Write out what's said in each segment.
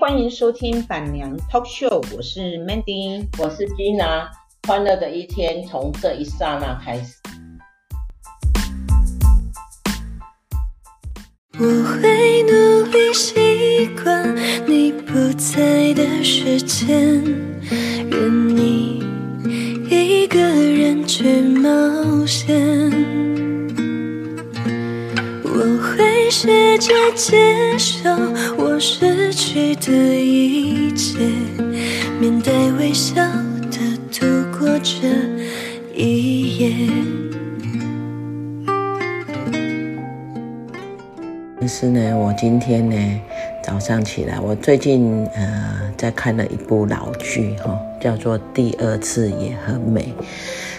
欢迎收听板娘 Talk Show，我是 Mandy，我是 Gina，欢乐的一天从这一刹那开始。我会努力习惯你不在的时间，愿你一个人去冒险。着接受我失去的一切，面带微笑的度过这一夜。但是呢，我今天呢早上起来，我最近呃在看了一部老剧哈，叫做《第二次也很美》，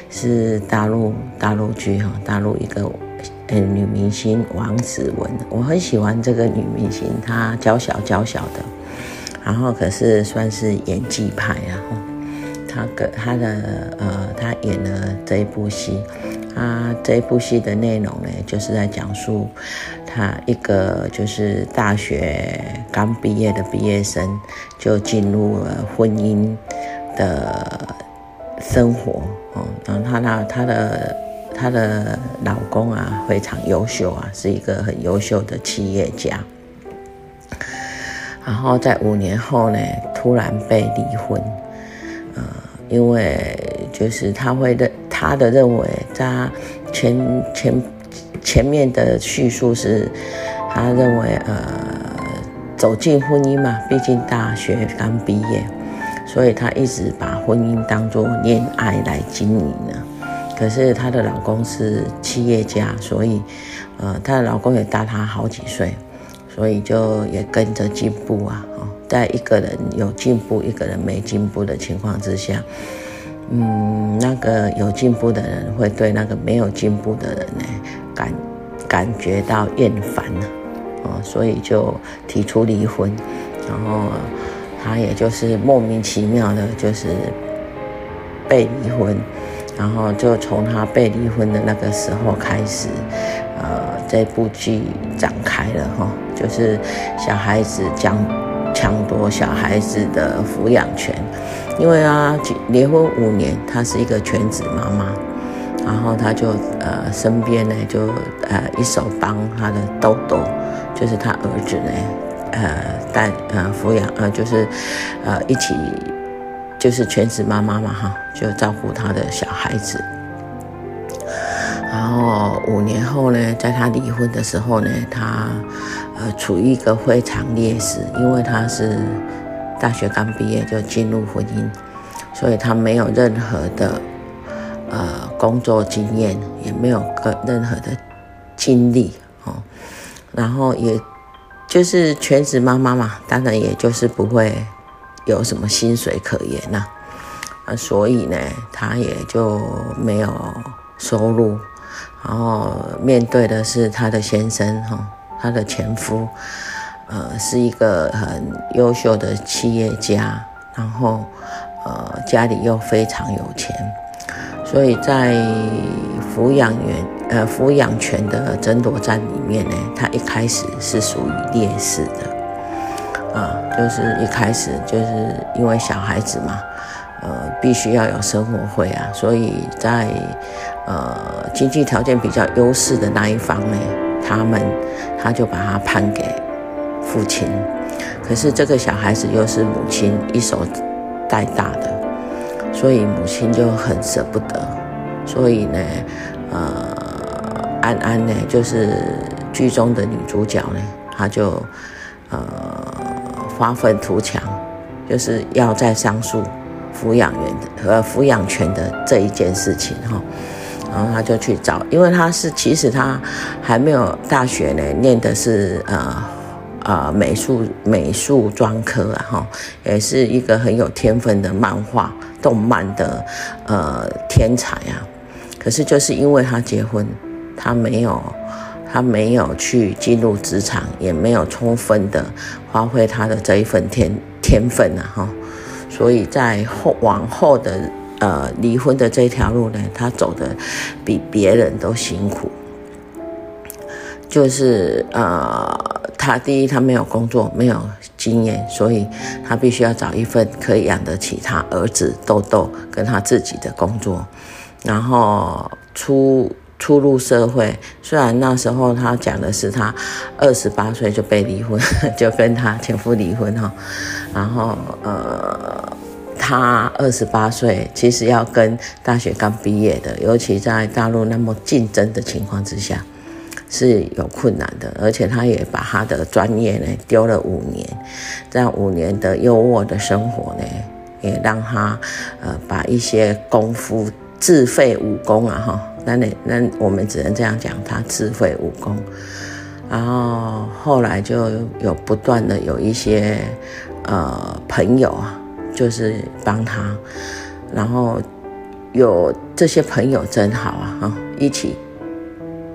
是大陆大陆剧哈，大陆一个。女明星王子文，我很喜欢这个女明星，她娇小娇小的，然后可是算是演技派啊。她跟她的呃，她演了这一部戏，她这一部戏的内容呢，就是在讲述她一个就是大学刚毕业的毕业生，就进入了婚姻的生活哦，然后她那她的。她的老公啊，非常优秀啊，是一个很优秀的企业家。然后在五年后呢，突然被离婚。呃，因为就是他会认他的认为，他前前前面的叙述是，他认为呃，走进婚姻嘛，毕竟大学刚毕业，所以他一直把婚姻当作恋爱来经营呢。可是她的老公是企业家，所以，呃，她的老公也大她好几岁，所以就也跟着进步啊。哦，在一个人有进步，一个人没进步的情况之下，嗯，那个有进步的人会对那个没有进步的人呢感感觉到厌烦了，哦，所以就提出离婚，然后她也就是莫名其妙的，就是被离婚。然后就从他被离婚的那个时候开始，呃，这部剧展开了哈，就是小孩子将抢夺小孩子的抚养权，因为啊，离婚五年，她是一个全职妈妈，然后她就呃身边呢就呃一手帮她的豆豆，就是她儿子呢，呃带呃抚养呃就是呃一起。就是全职妈妈嘛，哈，就照顾她的小孩子。然后五年后呢，在她离婚的时候呢，她呃处于一个非常劣势，因为她是大学刚毕业就进入婚姻，所以她没有任何的呃工作经验，也没有个任何的经历哦。然后也就是全职妈妈嘛，当然也就是不会。有什么薪水可言呐？啊，所以呢，他也就没有收入，然后面对的是他的先生哈，他的前夫，呃，是一个很优秀的企业家，然后呃，家里又非常有钱，所以在抚养员呃抚养权的争夺战里面呢，他一开始是属于劣势的。就是一开始就是因为小孩子嘛，呃，必须要有生活费啊，所以在呃经济条件比较优势的那一方呢，他们他就把他判给父亲，可是这个小孩子又是母亲一手带大的，所以母亲就很舍不得，所以呢，呃，安安呢就是剧中的女主角呢，她就呃。发愤图强，就是要在上诉抚养员的和抚养权的这一件事情哈，然后他就去找，因为他是其实他还没有大学呢，念的是呃呃美术美术专科啊哈，也是一个很有天分的漫画动漫的呃天才啊，可是就是因为他结婚，他没有。他没有去进入职场，也没有充分的发挥他的这一份天天分啊哈，所以在后往后的呃离婚的这条路呢，他走的比别人都辛苦，就是呃他第一他没有工作，没有经验，所以他必须要找一份可以养得起他儿子豆豆跟他自己的工作，然后出初入社会。虽然那时候他讲的是他二十八岁就被离婚，就跟他前夫离婚哈，然后呃。他二十八岁，其实要跟大学刚毕业的，尤其在大陆那么竞争的情况之下，是有困难的。而且他也把他的专业呢丢了五年，这样五年的优渥的生活呢，也让他呃把一些功夫自废武功啊哈。那那那我们只能这样讲，他自废武功。然后后来就有不断的有一些呃朋友啊。就是帮他，然后有这些朋友真好啊，哈，一起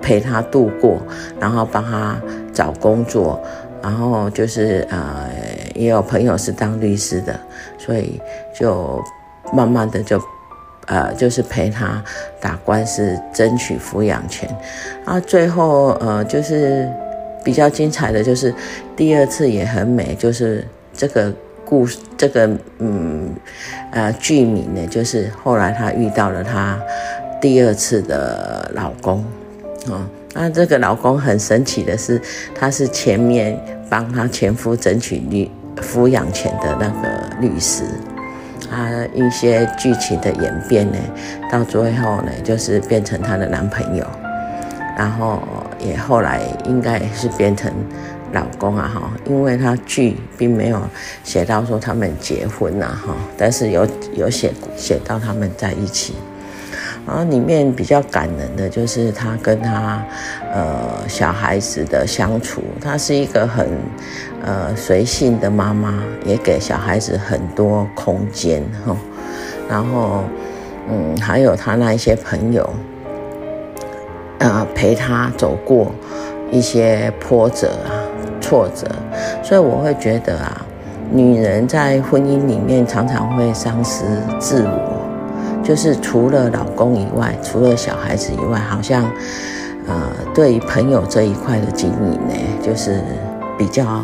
陪他度过，然后帮他找工作，然后就是呃，也有朋友是当律师的，所以就慢慢的就呃，就是陪他打官司，争取抚养权，啊最后呃，就是比较精彩的就是第二次也很美，就是这个。故这个嗯呃剧名呢，就是后来她遇到了她第二次的老公啊，那这个老公很神奇的是，他是前面帮她前夫争取律抚养权的那个律师，她一些剧情的演变呢，到最后呢就是变成她的男朋友，然后也后来应该也是变成。老公啊，哈，因为他剧并没有写到说他们结婚呐，哈，但是有有写写到他们在一起，然后里面比较感人的就是他跟他呃小孩子的相处，他是一个很呃随性的妈妈，也给小孩子很多空间哈，然后嗯，还有他那一些朋友，呃，陪他走过一些波折啊。挫折，所以我会觉得啊，女人在婚姻里面常常会丧失自我，就是除了老公以外，除了小孩子以外，好像呃，对于朋友这一块的经营呢，就是比较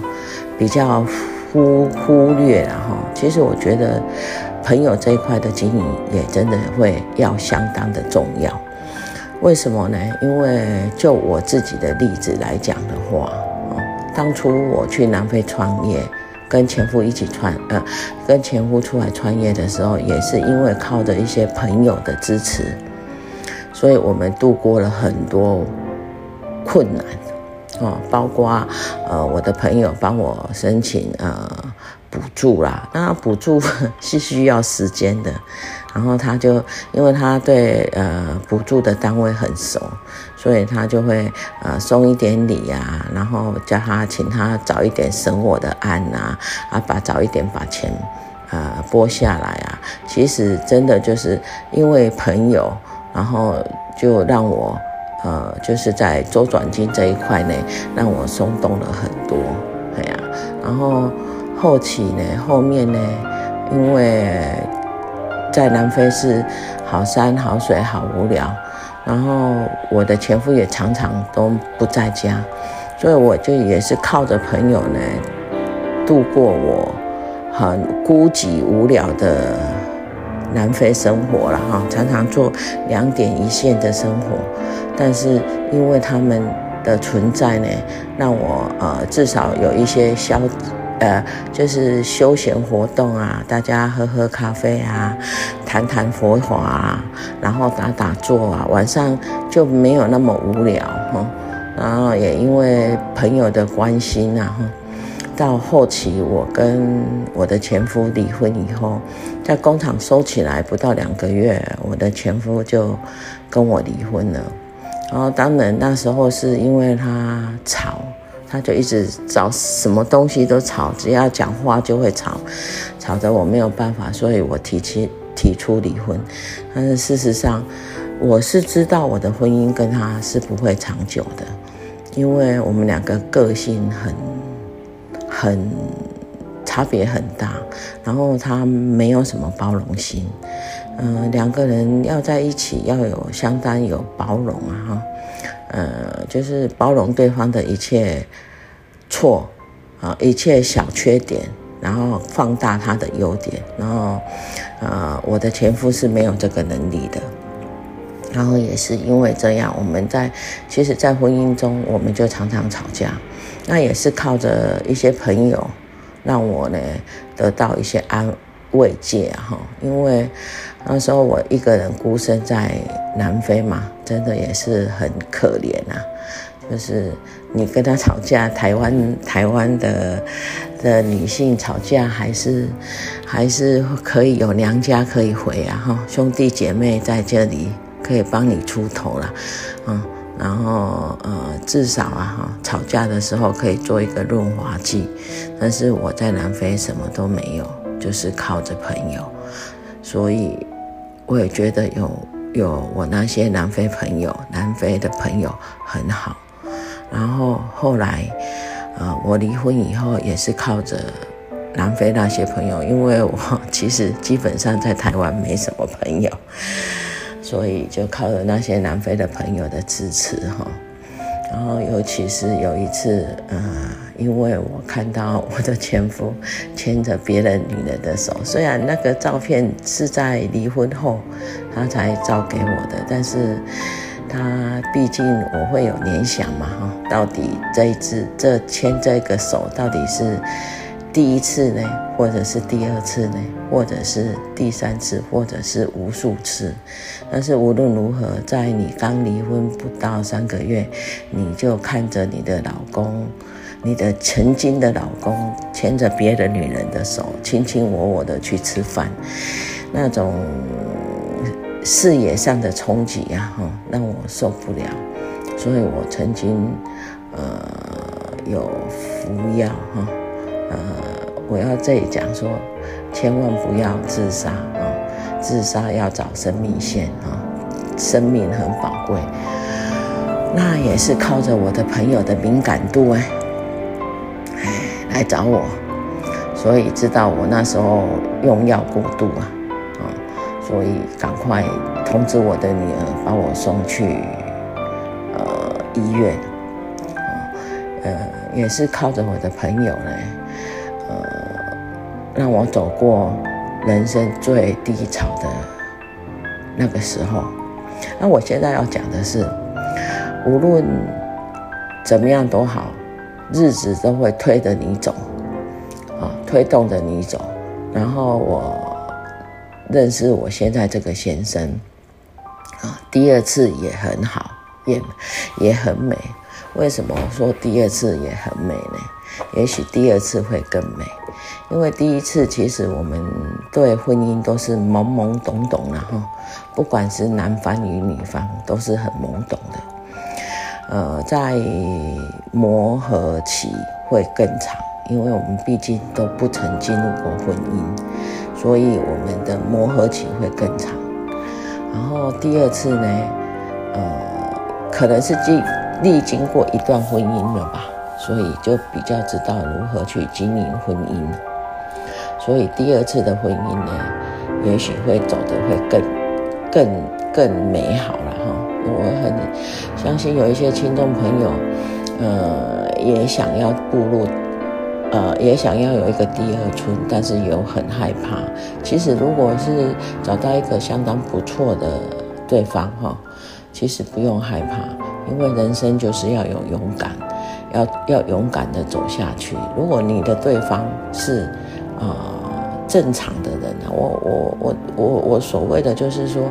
比较忽忽略了哈。其实我觉得朋友这一块的经营也真的会要相当的重要。为什么呢？因为就我自己的例子来讲的话。当初我去南非创业，跟前夫一起创，呃，跟前夫出来创业的时候，也是因为靠着一些朋友的支持，所以我们度过了很多困难，哦，包括呃我的朋友帮我申请呃补助啦，那补助是需要时间的。然后他就，因为他对呃补助的单位很熟，所以他就会呃送一点礼呀，然后叫他请他早一点审我的案呐，啊把早一点把钱呃拨下来啊。其实真的就是因为朋友，然后就让我呃就是在周转金这一块呢，让我松动了很多，哎呀，然后后期呢，后面呢，因为。在南非是好山好水好无聊，然后我的前夫也常常都不在家，所以我就也是靠着朋友呢度过我很孤寂无聊的南非生活了哈，常常做两点一线的生活，但是因为他们的存在呢，让我呃至少有一些消。呃，就是休闲活动啊，大家喝喝咖啡啊，谈谈佛法啊，然后打打坐啊，晚上就没有那么无聊哈。然后也因为朋友的关心啊，到后期我跟我的前夫离婚以后，在工厂收起来不到两个月，我的前夫就跟我离婚了。然后当然那时候是因为他吵。他就一直找什么东西都吵，只要讲话就会吵，吵得我没有办法，所以我提起提出离婚。但是事实上，我是知道我的婚姻跟他是不会长久的，因为我们两个个性很很差别很大，然后他没有什么包容心。嗯、两个人要在一起要有相当有包容啊哈。呃，就是包容对方的一切错啊，一切小缺点，然后放大他的优点，然后呃，我的前夫是没有这个能力的。然后也是因为这样，我们在其实，在婚姻中，我们就常常吵架。那也是靠着一些朋友，让我呢得到一些安慰藉哈。因为那时候我一个人孤身在南非嘛，真的也是很可怜啊。就是你跟他吵架，台湾台湾的的女性吵架，还是还是可以有娘家可以回啊哈，兄弟姐妹在这里。可以帮你出头了，嗯，然后呃，至少啊哈，吵架的时候可以做一个润滑剂。但是我在南非什么都没有，就是靠着朋友，所以我也觉得有有我那些南非朋友，南非的朋友很好。然后后来，呃，我离婚以后也是靠着南非那些朋友，因为我 其实基本上在台湾没什么朋友。所以就靠着那些南非的朋友的支持哈，然后尤其是有一次，呃，因为我看到我的前夫 牵着别人女人的手，虽然那个照片是在离婚后他才照给我的，但是他毕竟我会有联想嘛哈，到底这一次这牵这个手到底是。第一次呢，或者是第二次呢，或者是第三次，或者是无数次。但是无论如何，在你刚离婚不到三个月，你就看着你的老公，你的曾经的老公牵着别的女人的手，卿卿我我的去吃饭，那种视野上的冲击呀，哈，让我受不了。所以我曾经，呃，有服药，哈。呃，我要这里讲说，千万不要自杀啊！自杀要找生命线啊，生命很宝贵。那也是靠着我的朋友的敏感度哎，来找我，所以知道我那时候用药过度啊，啊，所以赶快通知我的女儿把我送去呃医院，啊，呃，也是靠着我的朋友呢。让我走过人生最低潮的那个时候。那我现在要讲的是，无论怎么样都好，日子都会推着你走，啊，推动着你走。然后我认识我现在这个先生，啊，第二次也很好，也也很美。为什么说第二次也很美呢？也许第二次会更美。因为第一次，其实我们对婚姻都是懵懵懂懂的哈，不管是男方与女方，都是很懵懂的。呃，在磨合期会更长，因为我们毕竟都不曾进入过婚姻，所以我们的磨合期会更长。然后第二次呢，呃，可能是经历经过一段婚姻了吧，所以就比较知道如何去经营婚姻。所以第二次的婚姻呢，也许会走得会更、更、更美好了哈。我很相信有一些听众朋友，呃，也想要步入，呃，也想要有一个第二春，但是有很害怕。其实如果是找到一个相当不错的对方哈，其实不用害怕，因为人生就是要有勇敢，要要勇敢的走下去。如果你的对方是，啊、呃，正常的人啊，我我我我我所谓的就是说，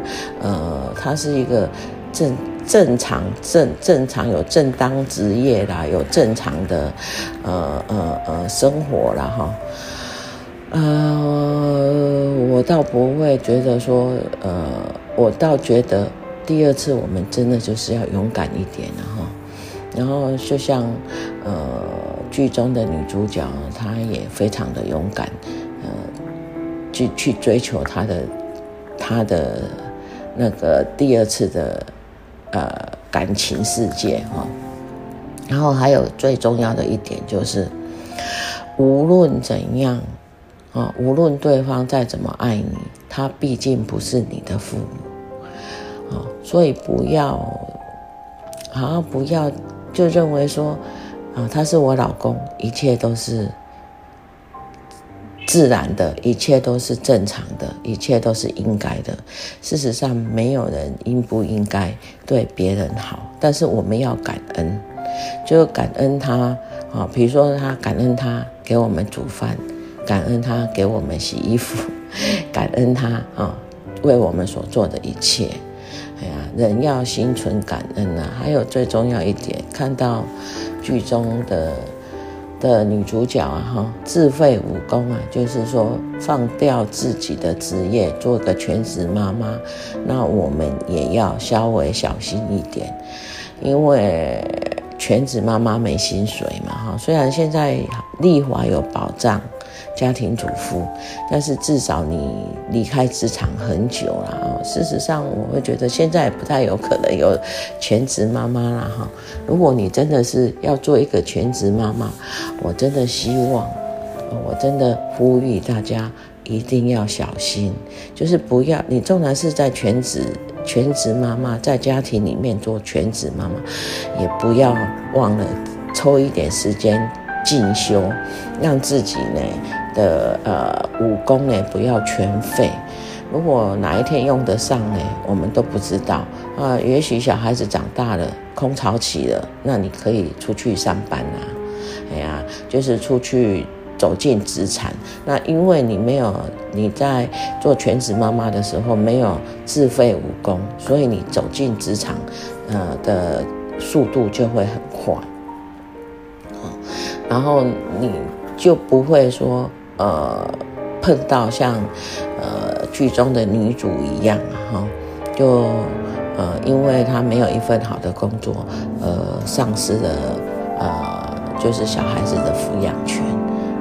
呃，他是一个正正常正正常有正当职业啦，有正常的呃呃呃生活啦哈，呃，我倒不会觉得说，呃，我倒觉得第二次我们真的就是要勇敢一点了哈，然后就像呃。剧中的女主角，她也非常的勇敢，呃，去去追求她的她的那个第二次的呃感情世界哈。然后还有最重要的一点就是，无论怎样啊，无论对方再怎么爱你，他毕竟不是你的父母啊，所以不要，好像不要就认为说。啊，他是我老公，一切都是自然的，一切都是正常的，一切都是应该的。事实上，没有人应不应该对别人好，但是我们要感恩，就感恩他啊，比如说他感恩他给我们煮饭，感恩他给我们洗衣服，感恩他啊为我们所做的一切。人要心存感恩啊！还有最重要一点，看到剧中的的女主角啊，哈，自废武功啊，就是说放掉自己的职业，做个全职妈妈。那我们也要稍微小心一点，因为全职妈妈没薪水嘛，哈。虽然现在立法有保障。家庭主妇，但是至少你离开职场很久了啊。事实上，我会觉得现在不太有可能有全职妈妈了哈。如果你真的是要做一个全职妈妈，我真的希望，我真的呼吁大家一定要小心，就是不要你纵然是在全职全职妈妈，在家庭里面做全职妈妈，也不要忘了抽一点时间进修，让自己呢。的呃武功呢，不要全废。如果哪一天用得上呢，我们都不知道啊。也许小孩子长大了，空巢期了，那你可以出去上班啊。哎呀，就是出去走进职场。那因为你没有你在做全职妈妈的时候没有自废武功，所以你走进职场呃的速度就会很快。然后你就不会说。呃，碰到像呃剧中的女主一样哈，就呃因为她没有一份好的工作，呃丧失了呃就是小孩子的抚养权。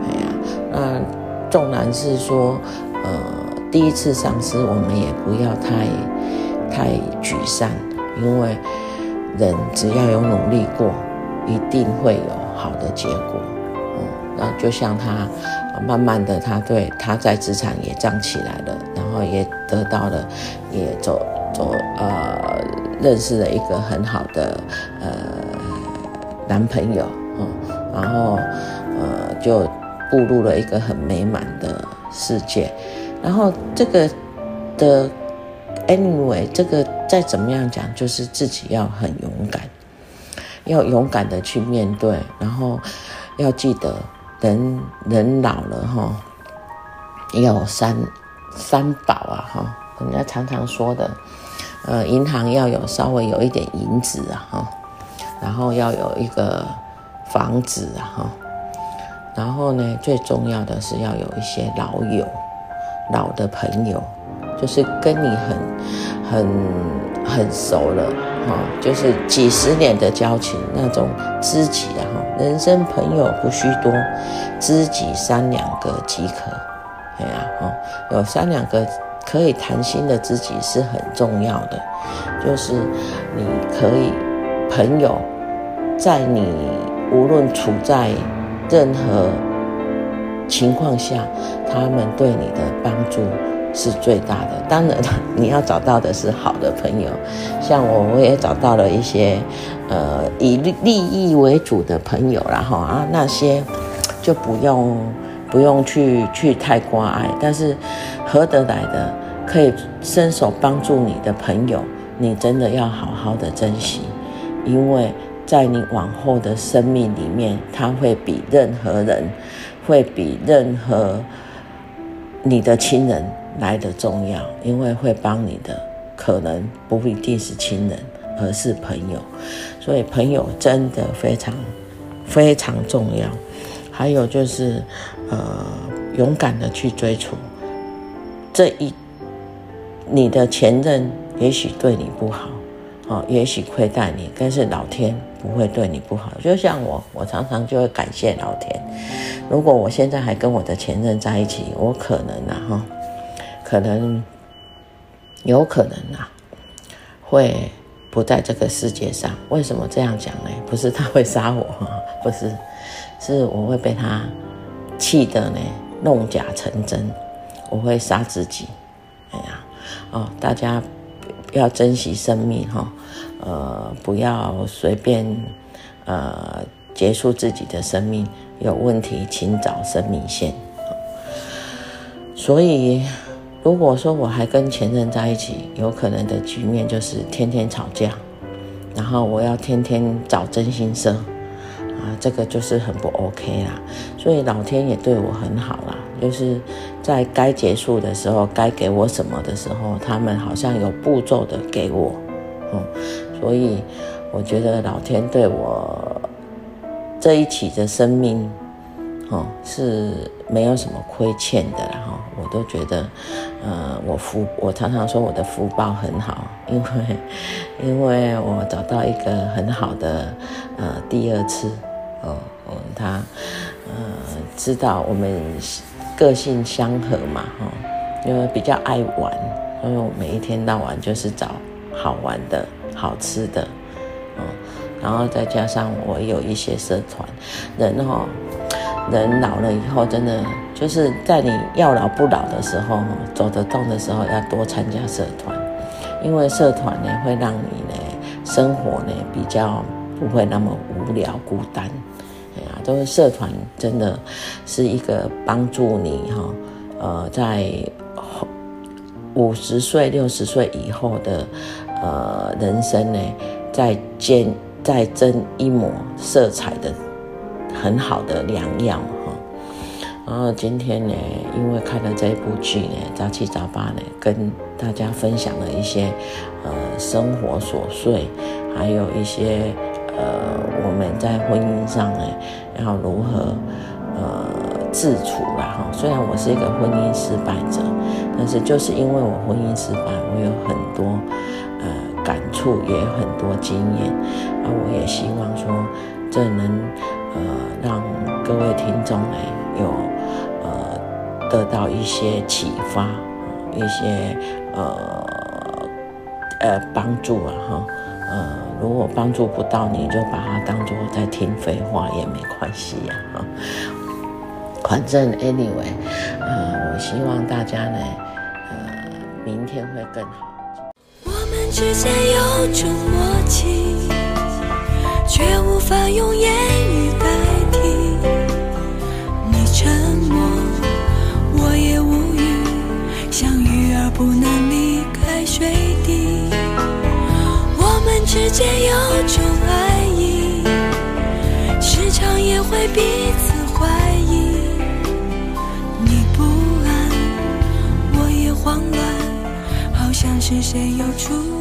哎呀，那纵然是说呃第一次丧失，我们也不要太太沮丧，因为人只要有努力过，一定会有好的结果。嗯，那就像他。慢慢的，他对他在职场也站起来了，然后也得到了，也走走呃，认识了一个很好的呃男朋友，嗯，然后呃就步入了一个很美满的世界。然后这个的 anyway，这个再怎么样讲，就是自己要很勇敢，要勇敢的去面对，然后要记得。人人老了哈，要有三三宝啊哈，人家常常说的，呃，银行要有稍微有一点银子啊哈，然后要有一个房子啊哈，然后呢，最重要的是要有一些老友，老的朋友，就是跟你很很很熟了哈，就是几十年的交情那种知己啊哈。人生朋友不需多，知己三两个即可。哎呀，哦，有三两个可以谈心的知己是很重要的。就是你可以朋友，在你无论处在任何情况下，他们对你的帮助是最大的。当然，你要找到的是好的朋友。像我，我也找到了一些。呃，以利益为主的朋友，然后啊，那些就不用不用去去太关爱，但是合得来的，可以伸手帮助你的朋友，你真的要好好的珍惜，因为在你往后的生命里面，他会比任何人，会比任何你的亲人来得重要，因为会帮你的，可能不一定是亲人。而是朋友，所以朋友真的非常非常重要。还有就是，呃，勇敢的去追逐这一你的前任，也许对你不好，哦，也许亏待你，但是老天不会对你不好。就像我，我常常就会感谢老天。如果我现在还跟我的前任在一起，我可能啊，哈，可能有可能啊，会。不在这个世界上，为什么这样讲呢？不是他会杀我，不是，是我会被他气得呢，弄假成真，我会杀自己。哎呀，哦，大家要珍惜生命哈，呃，不要随便呃结束自己的生命。有问题，请找生命线。所以，如果说我还跟前任在一起，有可能的局面就是天天吵架，然后我要天天找真心社，啊，这个就是很不 OK 啦。所以老天也对我很好啦，就是在该结束的时候，该给我什么的时候，他们好像有步骤的给我，嗯，所以我觉得老天对我。这一起的生命，哦，是没有什么亏欠的啦，哈，我都觉得，呃，我福，我常常说我的福报很好，因为，因为我找到一个很好的，呃，第二次，哦，哦，他，呃，知道我们个性相合嘛，哈，因为比较爱玩，所以我每一天到晚就是找好玩的、好吃的，哦。然后再加上我有一些社团，人哦，人老了以后，真的就是在你要老不老的时候，走得动的时候，要多参加社团，因为社团呢会让你呢生活呢比较不会那么无聊孤单，哎呀，都是社团真的是一个帮助你哈，呃，在五十岁六十岁以后的呃人生呢，再见。再增一抹色彩的很好的良药哈，然后今天呢，因为看了这部剧呢，杂七杂八呢，跟大家分享了一些呃生活琐碎，还有一些呃我们在婚姻上呢要如何呃自处啦哈。虽然我是一个婚姻失败者，但是就是因为我婚姻失败，我有很多呃。感触也有很多经验，啊，我也希望说，这能各位听众呢有呃得到一些启发，一些呃呃帮助啊哈，呃如果帮助不到你，就把它当做在听废话也没关系呀哈，反正 anyway，呃，我希望大家呢，呃，明天会更好。我们之间有种默契，却无法用言语代不能离开水底。我们之间有种爱意，时常也会彼此怀疑。你不安，我也慌乱，好像是谁又出。